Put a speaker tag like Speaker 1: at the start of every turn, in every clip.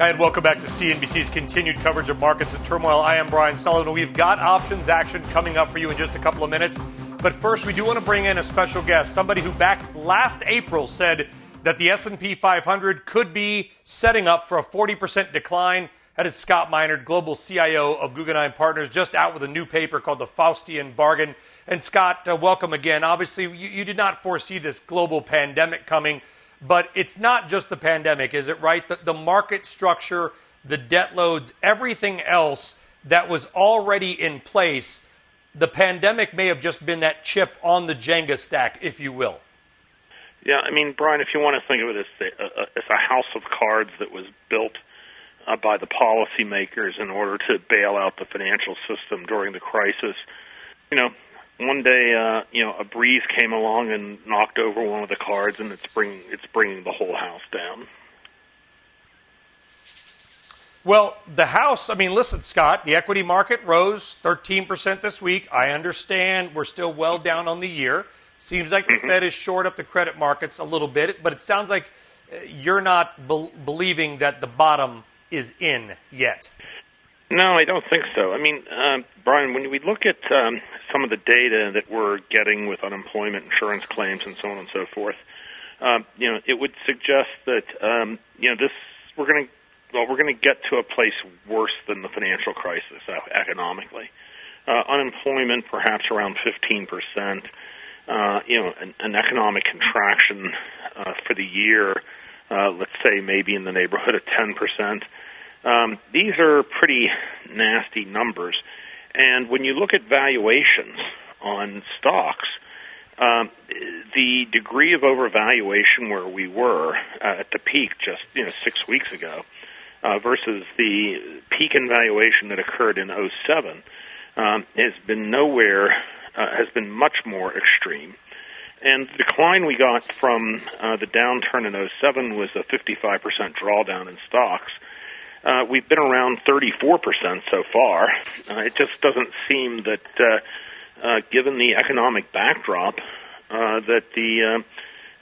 Speaker 1: And welcome back to CNBC's continued coverage of markets and turmoil. I am Brian Sullivan. We've got options action coming up for you in just a couple of minutes. But first, we do want to bring in a special guest, somebody who back last April said that the S&P 500 could be setting up for a 40% decline. That is Scott Minerd, global CIO of Guggenheim Partners, just out with a new paper called The Faustian Bargain. And Scott, uh, welcome again. Obviously, you, you did not foresee this global pandemic coming. But it's not just the pandemic, is it right? The, the market structure, the debt loads, everything else that was already in place, the pandemic may have just been that chip on the Jenga stack, if you will.
Speaker 2: Yeah, I mean, Brian, if you want to think of it as a, as a house of cards that was built uh, by the policymakers in order to bail out the financial system during the crisis, you know, one day, uh, you know, a breeze came along and knocked over one of the cards, and it's bringing it's bringing the whole house down.
Speaker 1: Well, the house, I mean, listen, Scott, the equity market rose 13% this week. I understand we're still well down on the year. Seems like the mm-hmm. Fed is short up the credit markets a little bit, but it sounds like uh, you're not be- believing that the bottom is in yet.
Speaker 2: No, I don't think so. I mean, uh, Brian, when we look at um, some of the data that we're getting with unemployment insurance claims and so on and so forth, um, you know, it would suggest that um, you know this we're going to well we're going to get to a place worse than the financial crisis uh, economically. Uh, unemployment perhaps around 15 percent. Uh, you know, an, an economic contraction uh, for the year, uh, let's say maybe in the neighborhood of 10 percent. Um, these are pretty nasty numbers. And when you look at valuations on stocks, um, the degree of overvaluation where we were uh, at the peak just you know six weeks ago uh, versus the peak in valuation that occurred in 07 um, has been nowhere uh, has been much more extreme. And the decline we got from uh, the downturn in 07 was a 55% drawdown in stocks. Uh, we've been around 34% so far. Uh, it just doesn't seem that, uh, uh, given the economic backdrop, uh, that the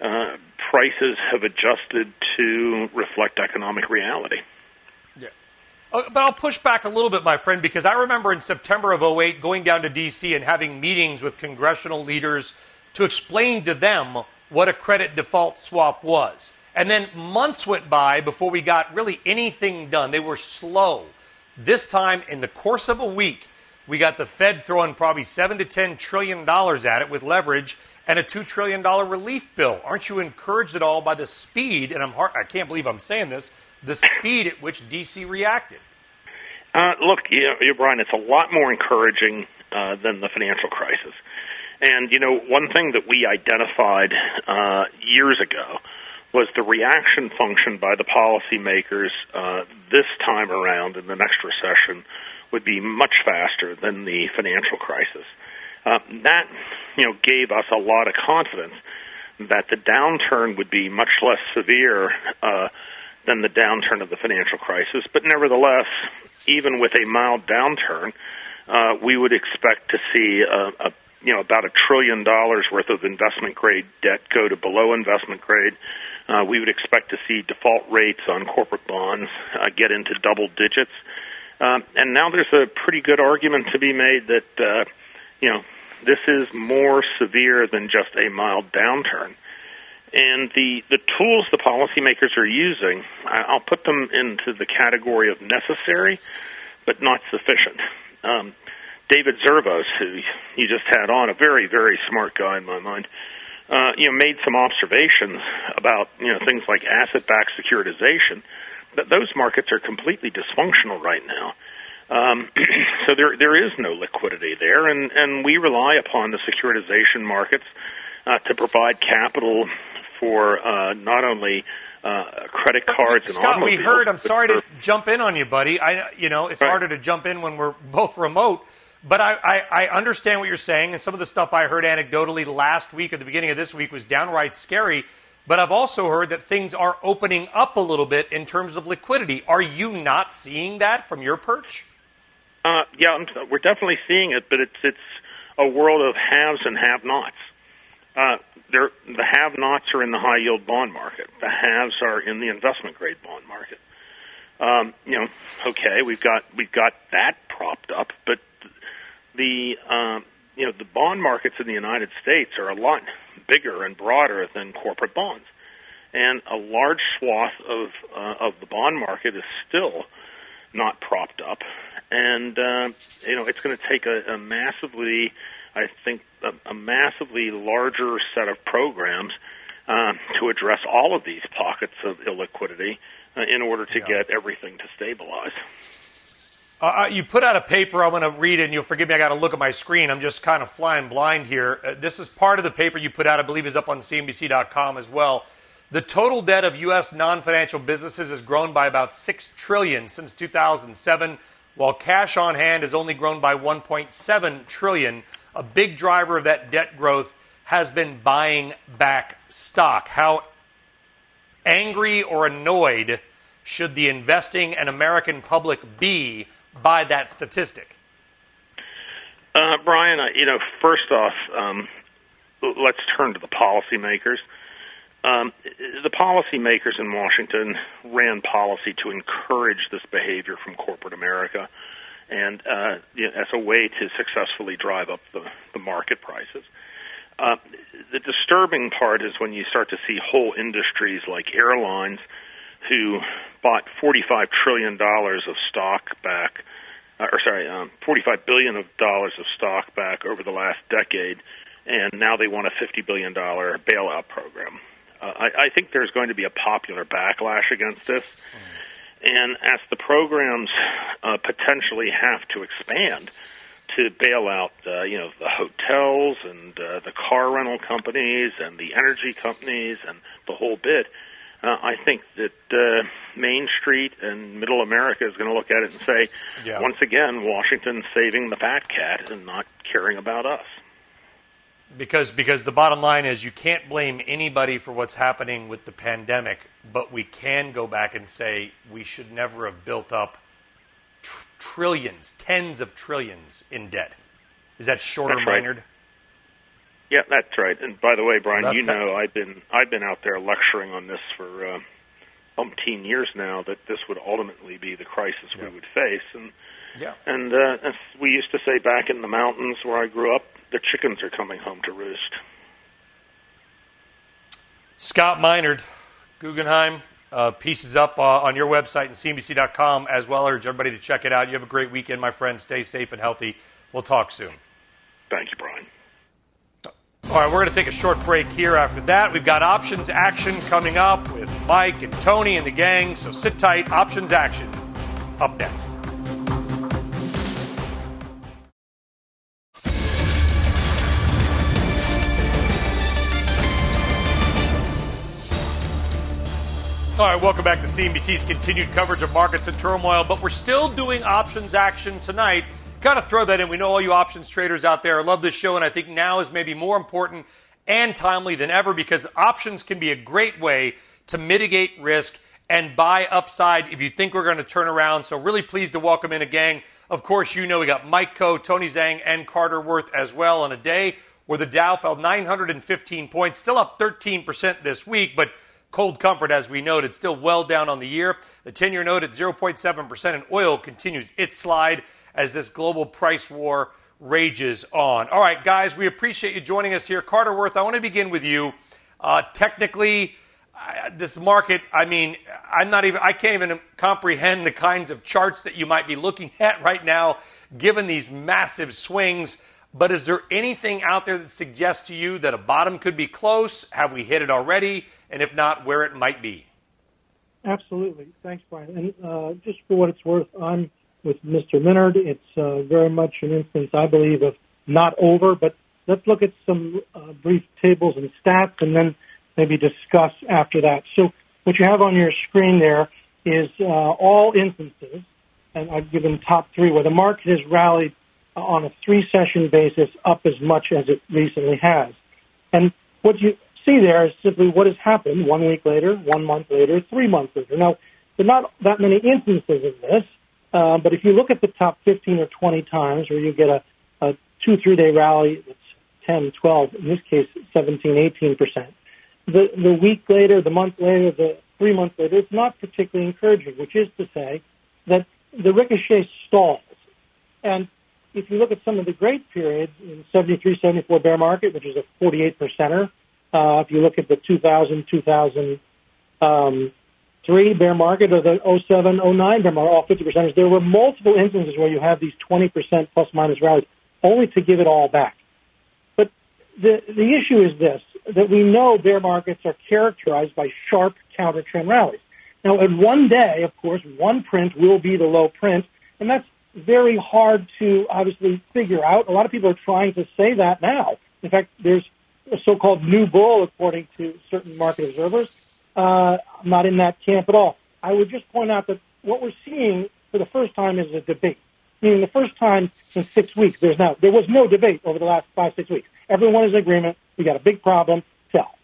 Speaker 2: uh, uh, prices have adjusted to reflect economic reality.
Speaker 1: Yeah. Uh, but I'll push back a little bit, my friend, because I remember in September of 08 going down to D.C. and having meetings with congressional leaders to explain to them what a credit default swap was. And then months went by before we got really anything done. They were slow. This time, in the course of a week, we got the Fed throwing probably seven to ten trillion dollars at it with leverage and a two trillion dollar relief bill. Aren't you encouraged at all by the speed? And I'm hard, I can't believe I'm saying this. The speed at which DC reacted.
Speaker 2: Uh, look, you know, Brian, it's a lot more encouraging uh, than the financial crisis. And you know, one thing that we identified uh, years ago was the reaction function by the policymakers uh, this time around in the next recession would be much faster than the financial crisis. Uh, that you know gave us a lot of confidence that the downturn would be much less severe uh, than the downturn of the financial crisis. But nevertheless, even with a mild downturn, uh, we would expect to see a, a you know about a trillion dollars worth of investment grade debt go to below investment grade uh, we would expect to see default rates on corporate bonds uh, get into double digits. Um, and now there's a pretty good argument to be made that, uh, you know, this is more severe than just a mild downturn. And the, the tools the policymakers are using, I'll put them into the category of necessary, but not sufficient. Um, David Zervos, who you just had on, a very, very smart guy in my mind, uh, you know, made some observations about you know things like asset-backed securitization. That those markets are completely dysfunctional right now. Um, so there there is no liquidity there, and and we rely upon the securitization markets uh, to provide capital for uh, not only uh, credit cards
Speaker 1: Scott,
Speaker 2: and
Speaker 1: we heard. I'm sorry to jump in on you, buddy. I, you know, it's right. harder to jump in when we're both remote. But I, I, I, understand what you're saying, and some of the stuff I heard anecdotally last week or the beginning of this week was downright scary. But I've also heard that things are opening up a little bit in terms of liquidity. Are you not seeing that from your perch?
Speaker 2: Uh, yeah, I'm, we're definitely seeing it, but it's it's a world of haves and have-nots. Uh, the have-nots are in the high-yield bond market. The haves are in the investment-grade bond market. Um, you know, okay, we've got we've got that propped up, but the um, you know the bond markets in the United States are a lot bigger and broader than corporate bonds, and a large swath of uh, of the bond market is still not propped up, and uh, you know it's going to take a, a massively, I think, a, a massively larger set of programs uh, to address all of these pockets of illiquidity uh, in order to yeah. get everything to stabilize.
Speaker 1: Uh, uh you put out a paper. I'm going to read it, and you'll forgive me. I got to look at my screen. I'm just kind of flying blind here. Uh, this is part of the paper you put out. I believe is up on CNBC.com as well. The total debt of U.S. non-financial businesses has grown by about six trillion since 2007, while cash on hand has only grown by 1.7 trillion. A big driver of that debt growth has been buying back stock. How angry or annoyed should the investing and American public be by that statistic?
Speaker 2: Uh, Brian, you know, first off, um, let's turn to the policymakers. Um, the policymakers in Washington ran policy to encourage this behavior from corporate America, and uh, you know, as a way to successfully drive up the, the market prices. Uh, the disturbing part is when you start to see whole industries like airlines who bought $45 trillion of stock back, uh, or sorry, um, 45 billion of dollars of stock back over the last decade, and now they want a $50 billion bailout program. Uh, I, I think there's going to be a popular backlash against this. And as the programs uh, potentially have to expand, to bail out, uh, you know, the hotels and uh, the car rental companies and the energy companies and the whole bit. Uh, I think that uh, Main Street and Middle America is going to look at it and say, yeah. once again, Washington's saving the fat cat and not caring about us.
Speaker 1: Because because the bottom line is you can't blame anybody for what's happening with the pandemic, but we can go back and say we should never have built up trillions, tens of trillions in debt. Is that short
Speaker 2: that's
Speaker 1: or minored?
Speaker 2: Yeah, that's right. And by the way, Brian, that, you know I've been I've been out there lecturing on this for uh, umpteen years now that this would ultimately be the crisis yeah. we would face. And yeah. And uh, as we used to say back in the mountains where I grew up, the chickens are coming home to roost.
Speaker 1: Scott Minerd, Guggenheim, uh, pieces up uh, on your website and CNBC.com as well. I urge everybody to check it out. You have a great weekend, my friend. Stay safe and healthy. We'll talk soon.
Speaker 2: Thank you, Brian.
Speaker 1: All right, we're going to take a short break here. After that, we've got options action coming up with Mike and Tony and the gang. So sit tight. Options action up next. All right, welcome back to CNBC's continued coverage of markets and turmoil, but we're still doing options action tonight. Got to throw that in. We know all you options traders out there love this show, and I think now is maybe more important and timely than ever because options can be a great way to mitigate risk and buy upside if you think we're going to turn around. So, really pleased to welcome in a gang. Of course, you know we got Mike Khouw, Tony Zhang, and Carter Worth as well on a day where the Dow fell 915 points, still up 13% this week, but Cold comfort, as we noted, still well down on the year. The 10 year note at 0.7%, and oil continues its slide as this global price war rages on. All right, guys, we appreciate you joining us here. Carter Worth, I want to begin with you. Uh, technically, uh, this market, I mean, I'm not even, I can't even comprehend the kinds of charts that you might be looking at right now, given these massive swings. But is there anything out there that suggests to you that a bottom could be close? Have we hit it already? and if not, where it might be.
Speaker 3: Absolutely. Thanks, Brian. And uh, just for what it's worth, I'm with Mr. Minerd. It's uh, very much an instance, I believe, of not over, but let's look at some uh, brief tables and stats and then maybe discuss after that. So what you have on your screen there is uh, all instances, and I've given top three, where the market has rallied on a three-session basis up as much as it recently has. And what you see there is simply what has happened one week later, one month later, three months later. Now, there are not that many instances of this, uh, but if you look at the top 15 or 20 times where you get a, a two, three day rally that's 10, 12, in this case, 17, 18 percent. The, the week later, the month later, the three months later, it's not particularly encouraging, which is to say that the ricochet stalls. And if you look at some of the great periods in 73, 74 bear market, which is a 48 percenter, uh, if you look at the 2000, 2000, um, bear market or the 07, 09 bear market, all 50 percenters, there were multiple instances where you have these 20 percent plus minus rallies, only to give it all back. But the the issue is this: that we know bear markets are characterized by sharp counter trend rallies. Now, in one day, of course, one print will be the low print, and that's very hard to obviously figure out. A lot of people are trying to say that now. In fact, there's a so-called new bull, according to certain market observers. Uh, I'm not in that camp at all. I would just point out that what we're seeing for the first time is a debate. Meaning the first time in six weeks, there's now, there was no debate over the last five, six weeks. Everyone is in agreement. We got a big problem. Sell.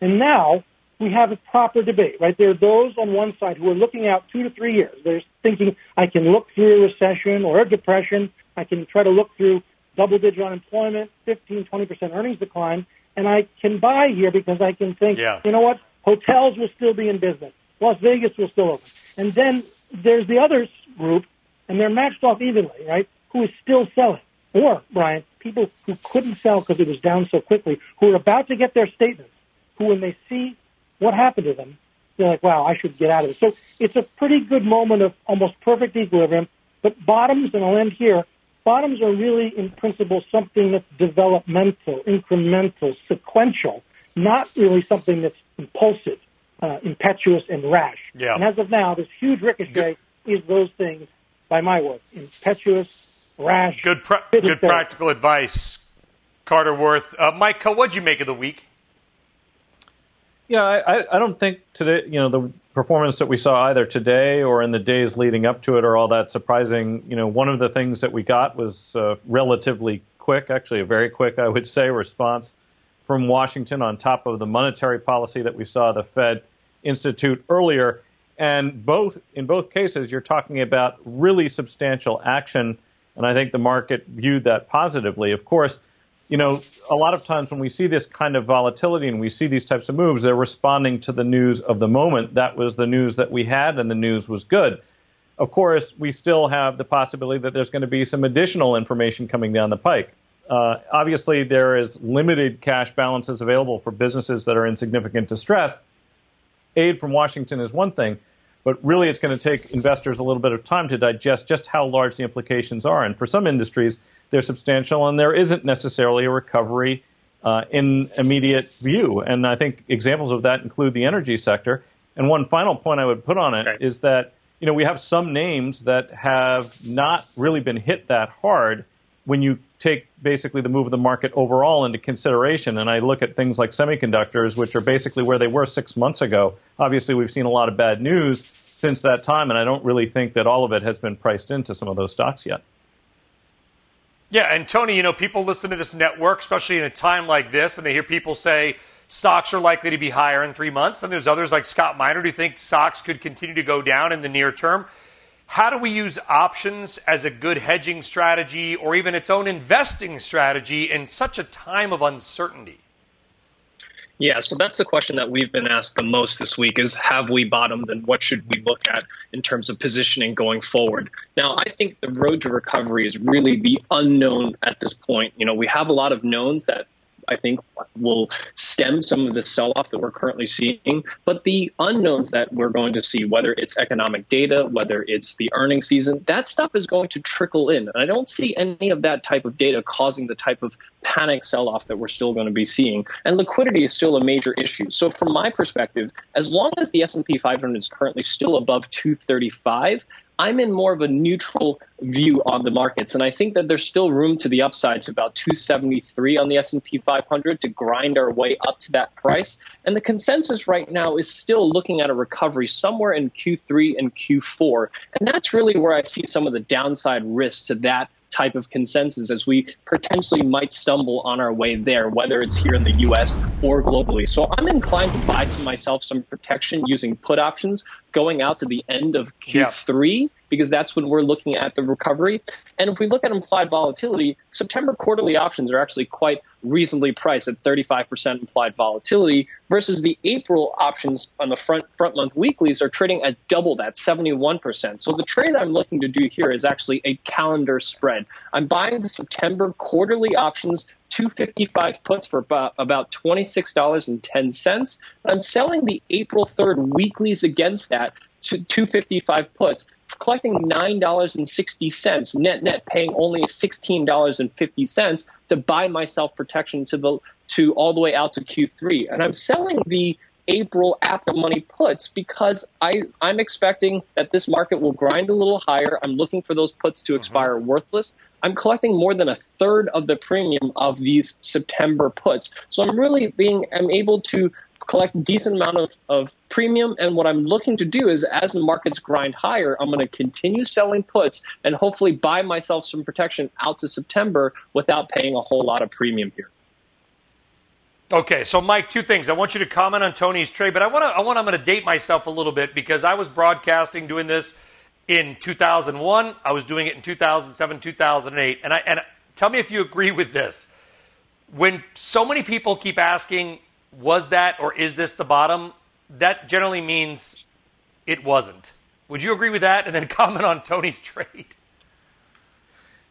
Speaker 3: And now we have a proper debate, right? There are those on one side who are looking out two to three years. They're thinking, I can look through a recession or a depression. I can try to look through double digit unemployment, 15, 20% earnings decline, and I can buy here because I can think, yeah. you know what? Hotels will still be in business. Las Vegas will still open. And then there's the other group, and they're matched off evenly, right? Who is still selling. Or, Brian, people who couldn't sell because it was down so quickly, who are about to get their statements, who when they see what happened to them, they're like, wow, I should get out of it. So it's a pretty good moment of almost perfect equilibrium. But bottoms, and I'll end here, bottoms are really in principle something that's developmental, incremental, sequential, not really something that's impulsive, uh, impetuous, and rash.
Speaker 1: Yeah.
Speaker 3: And as of now, this huge ricochet is those things, by my word, impetuous, rash.
Speaker 1: Good, pra- good practical advice, Carter Worth. Uh, Mike, what'd you make of the week?
Speaker 4: Yeah, I, I don't think today, you know, the performance that we saw either today or in the days leading up to it are all that surprising. You know, one of the things that we got was uh, relatively quick, actually a very quick, I would say, response from Washington on top of the monetary policy that we saw the Fed institute earlier. And both in both cases, you're talking about really substantial action, and I think the market viewed that positively. Of course, you know, a lot of times when we see this kind of volatility and we see these types of moves, they're responding to the news of the moment. That was the news that we had, and the news was good. Of course, we still have the possibility that there's going to be some additional information coming down the pike. Uh, obviously, there is limited cash balances available for businesses that are in significant distress. Aid from Washington is one thing, but really it's going to take investors a little bit of time to digest just how large the implications are. And for some industries, they're substantial, and there isn't necessarily a recovery uh, in immediate view. And I think examples of that include the energy sector. And one final point I would put on it okay. is that you know we have some names that have not really been hit that hard when you take basically the move of the market overall into consideration. And I look at things like semiconductors, which are basically where they were six months ago. Obviously, we've seen a lot of bad news since that time, and I don't really think that all of it has been priced into some of those stocks yet.
Speaker 1: Yeah, and Tony, you know, people listen to this network, especially in a time like this, and they hear people say stocks are likely to be higher in three months. And there's others like Scott Minerd who think stocks could continue to go down in the near term. How do we use options as a good hedging strategy or even its own investing strategy in such a time of uncertainty?
Speaker 5: Yeah, so that's the question that we've been asked the most this week is have we bottomed and what should we look at in terms of positioning going forward? Now, I think the road to recovery is really the unknown at this point. You know, we have a lot of knowns that I think will stem some of the sell off that we're currently seeing. But the unknowns that we're going to see, whether it's economic data, whether it's the earnings season, that stuff is going to trickle in. And I don't see any of that type of data causing the type of panic sell off that we're still going to be seeing. And liquidity is still a major issue. So from my perspective, as long as the S&P 500 is currently still above 235, I'm in more of a neutral view on the markets, and I think that there's still room to the upside to about 273 on the S&P 500 to grind our way up to that price. And the consensus right now is still looking at a recovery somewhere in Q3 and Q4, and that's really where I see some of the downside risks to that type of consensus as we potentially might stumble on our way there, whether it's here in the US or globally. So I'm inclined to buy some myself some protection using put options going out to the end of Q3. Yeah because that's when we're looking at the recovery. And if we look at implied volatility, September quarterly options are actually quite reasonably priced at 35% implied volatility versus the April options on the front front month weeklies are trading at double that, 71%. So the trade I'm looking to do here is actually a calendar spread. I'm buying the September quarterly options 255 puts for about, about $26.10. I'm selling the April 3rd weeklies against that to 255 puts, collecting $9.60 net net, paying only $16.50 to buy myself protection to the to all the way out to Q3. And I'm selling the April at the money puts because I, I'm expecting that this market will grind a little higher. I'm looking for those puts to expire mm-hmm. worthless. I'm collecting more than a third of the premium of these September puts. So I'm really being I'm able to collect a decent amount of, of premium. And what I'm looking to do is as the markets grind higher, I'm going to continue selling puts and hopefully buy myself some protection out to September without paying a whole lot of premium here.
Speaker 1: Okay, so Mike, two things. I want you to comment on Tony's trade, but I want to. I want. I'm going to date myself a little bit because I was broadcasting doing this in 2001. I was doing it in 2007, 2008, and I and tell me if you agree with this. When so many people keep asking, "Was that or is this the bottom?" That generally means it wasn't. Would you agree with that? And then comment on Tony's trade.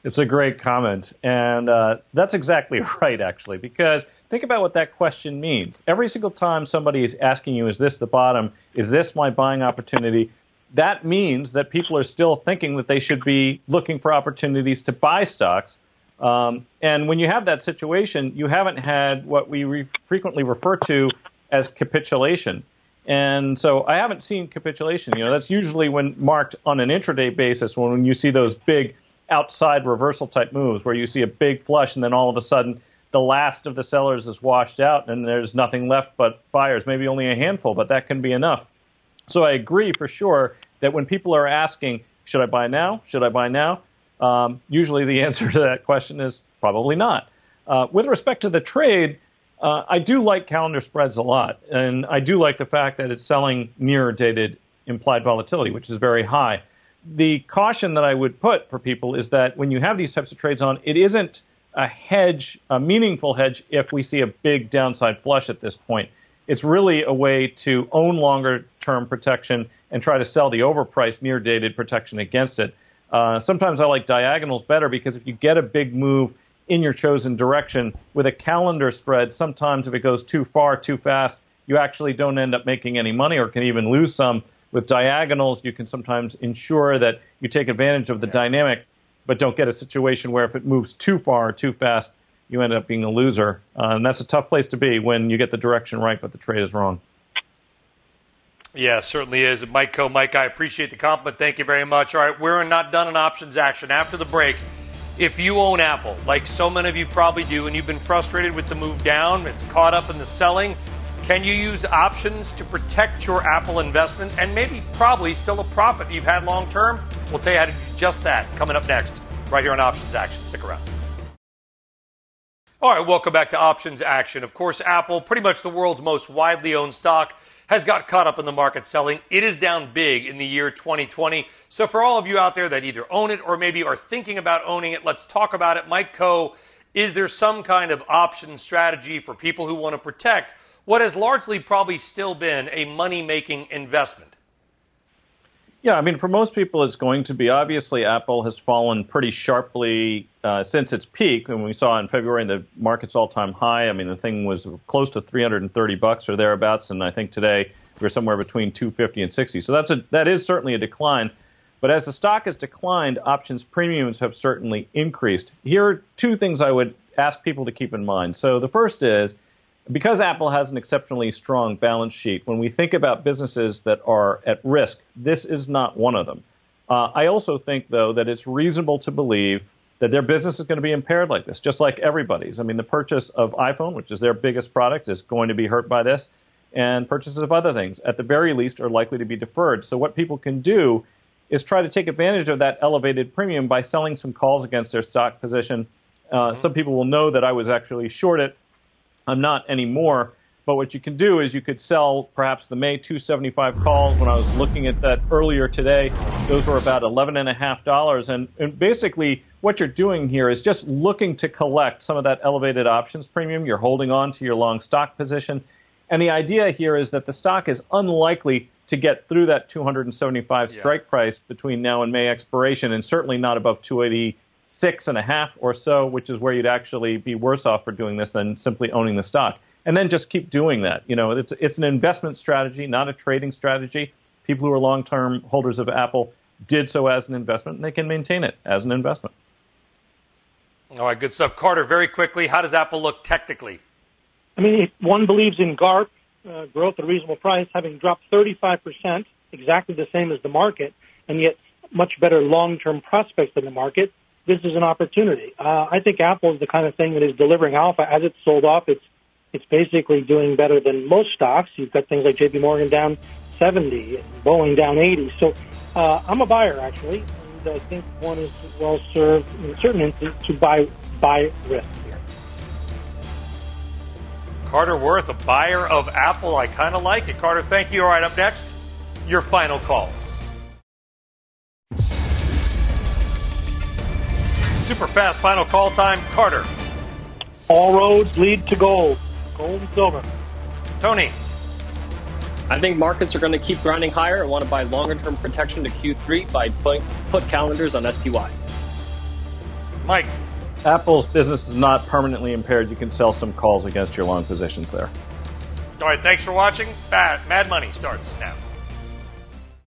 Speaker 4: It's a great comment, and uh, that's exactly right, actually, because Think about what that question means. Every single time somebody is asking you, is this the bottom? Is this my buying opportunity? That means that people are still thinking that they should be looking for opportunities to buy stocks. Um, and when you have that situation, you haven't had what we re- frequently refer to as capitulation. And so I haven't seen capitulation. You know, that's usually when marked on an intraday basis when you see those big outside reversal type moves where you see a big flush and then all of a sudden the last of the sellers is washed out and there's nothing left but buyers, maybe only a handful, but that can be enough. So I agree for sure that when people are asking, should I buy now? Should I buy now? Um, usually the answer to that question is probably not. Uh, with respect to the trade, uh, I do like calendar spreads a lot, and I do like the fact that it's selling near dated implied volatility, which is very high. The caution that I would put for people is that when you have these types of trades on, it isn't a hedge, a meaningful hedge, if we see a big downside flush at this point. It's really a way to own longer term protection and try to sell the overpriced near dated protection against it. Uh, sometimes I like diagonals better because if you get a big move in your chosen direction with a calendar spread, sometimes if it goes too far, too fast, you actually don't end up making any money or can even lose some. With diagonals, you can sometimes ensure that you take advantage of the dynamic but don't get a situation where if it moves too far or too fast, you end up being a loser. Uh, and that's a tough place to be when you get the direction right, but the trade is wrong.
Speaker 1: Yeah, certainly is. Mike Khouw. Mike, I appreciate the compliment. Thank you very much. All right, we're not done in options action. After the break, if you own Apple, like so many of you probably do, and you've been frustrated with the move down, it's caught up in the selling, can you use options to protect your Apple investment and maybe probably still a profit you've had long term? We'll tell you how to do just that coming up next, right here on Options Action. Stick around. All right, welcome back to Options Action. Of course, Apple, pretty much the world's most widely owned stock, has got caught up in the market selling. It is down big in the year 2020. So, for all of you out there that either own it or maybe are thinking about owning it, let's talk about it. Mike Khouw., is there some kind of option strategy for people who want to protect what has largely probably still been a money making investment?
Speaker 4: Yeah, I mean, for most people, it's going to be obviously Apple has fallen pretty sharply uh, since its peak. and we saw in February the market's all-time high, I mean, the thing was close to 330 bucks or thereabouts, and I think today we're somewhere between 250 and 60. So that's a that is certainly a decline. But as the stock has declined, options premiums have certainly increased. Here are two things I would ask people to keep in mind. So the first is because Apple has an exceptionally strong balance sheet, when we think about businesses that are at risk, this is not one of them. Uh, I also think, though, that it's reasonable to believe that their business is going to be impaired like this, just like everybody's. I mean, the purchase of iPhone, which is their biggest product, is going to be hurt by this, and purchases of other things, at the very least, are likely to be deferred. So, what people can do is try to take advantage of that elevated premium by selling some calls against their stock position. Uh, mm-hmm. Some people will know that I was actually short it I'm not anymore. But what you can do is you could sell perhaps the May 275 calls. When I was looking at that earlier today, those were about $11.5. And, and basically, what you're doing here is just looking to collect some of that elevated options premium. You're holding on to your long stock position. And the idea here is that the stock is unlikely to get through that 275 strike yeah. price between now and May expiration, and certainly not above 286 and a half or so, which is where you'd actually be worse off for doing this than simply owning the stock and then just keep doing that. You know, it's it's an investment strategy, not a trading strategy. People who are long-term holders of Apple did so as an investment, and they can maintain it as an investment.
Speaker 1: All right, good stuff. Carter, very quickly, how does Apple look technically?
Speaker 3: I mean, if one believes in GARP, uh, growth at a reasonable price, having dropped 35%, exactly the same as the market, and yet much better long-term prospects than the market, this is an opportunity. Uh, I think Apple is the kind of thing that is delivering alpha as it's sold off its it's basically doing better than most stocks. You've got things like JP Morgan down 70 and Boeing down 80. So uh, I'm a buyer, actually. And I think one is well served in certain instances to buy, buy risk here.
Speaker 1: Carter Worth, a buyer of Apple. I kind of like it. Carter, thank you. All right, up next, your final calls. Super fast final call time. Carter.
Speaker 3: All roads lead to gold gold and silver.
Speaker 1: Tony.
Speaker 5: I think markets are going to keep grinding higher. I want to buy longer term protection to Q3 by put, put calendars on SPY.
Speaker 1: Mike.
Speaker 4: Apple's business is not permanently impaired. You can sell some calls against your long positions there.
Speaker 1: All right, thanks for watching. Mad Money starts now.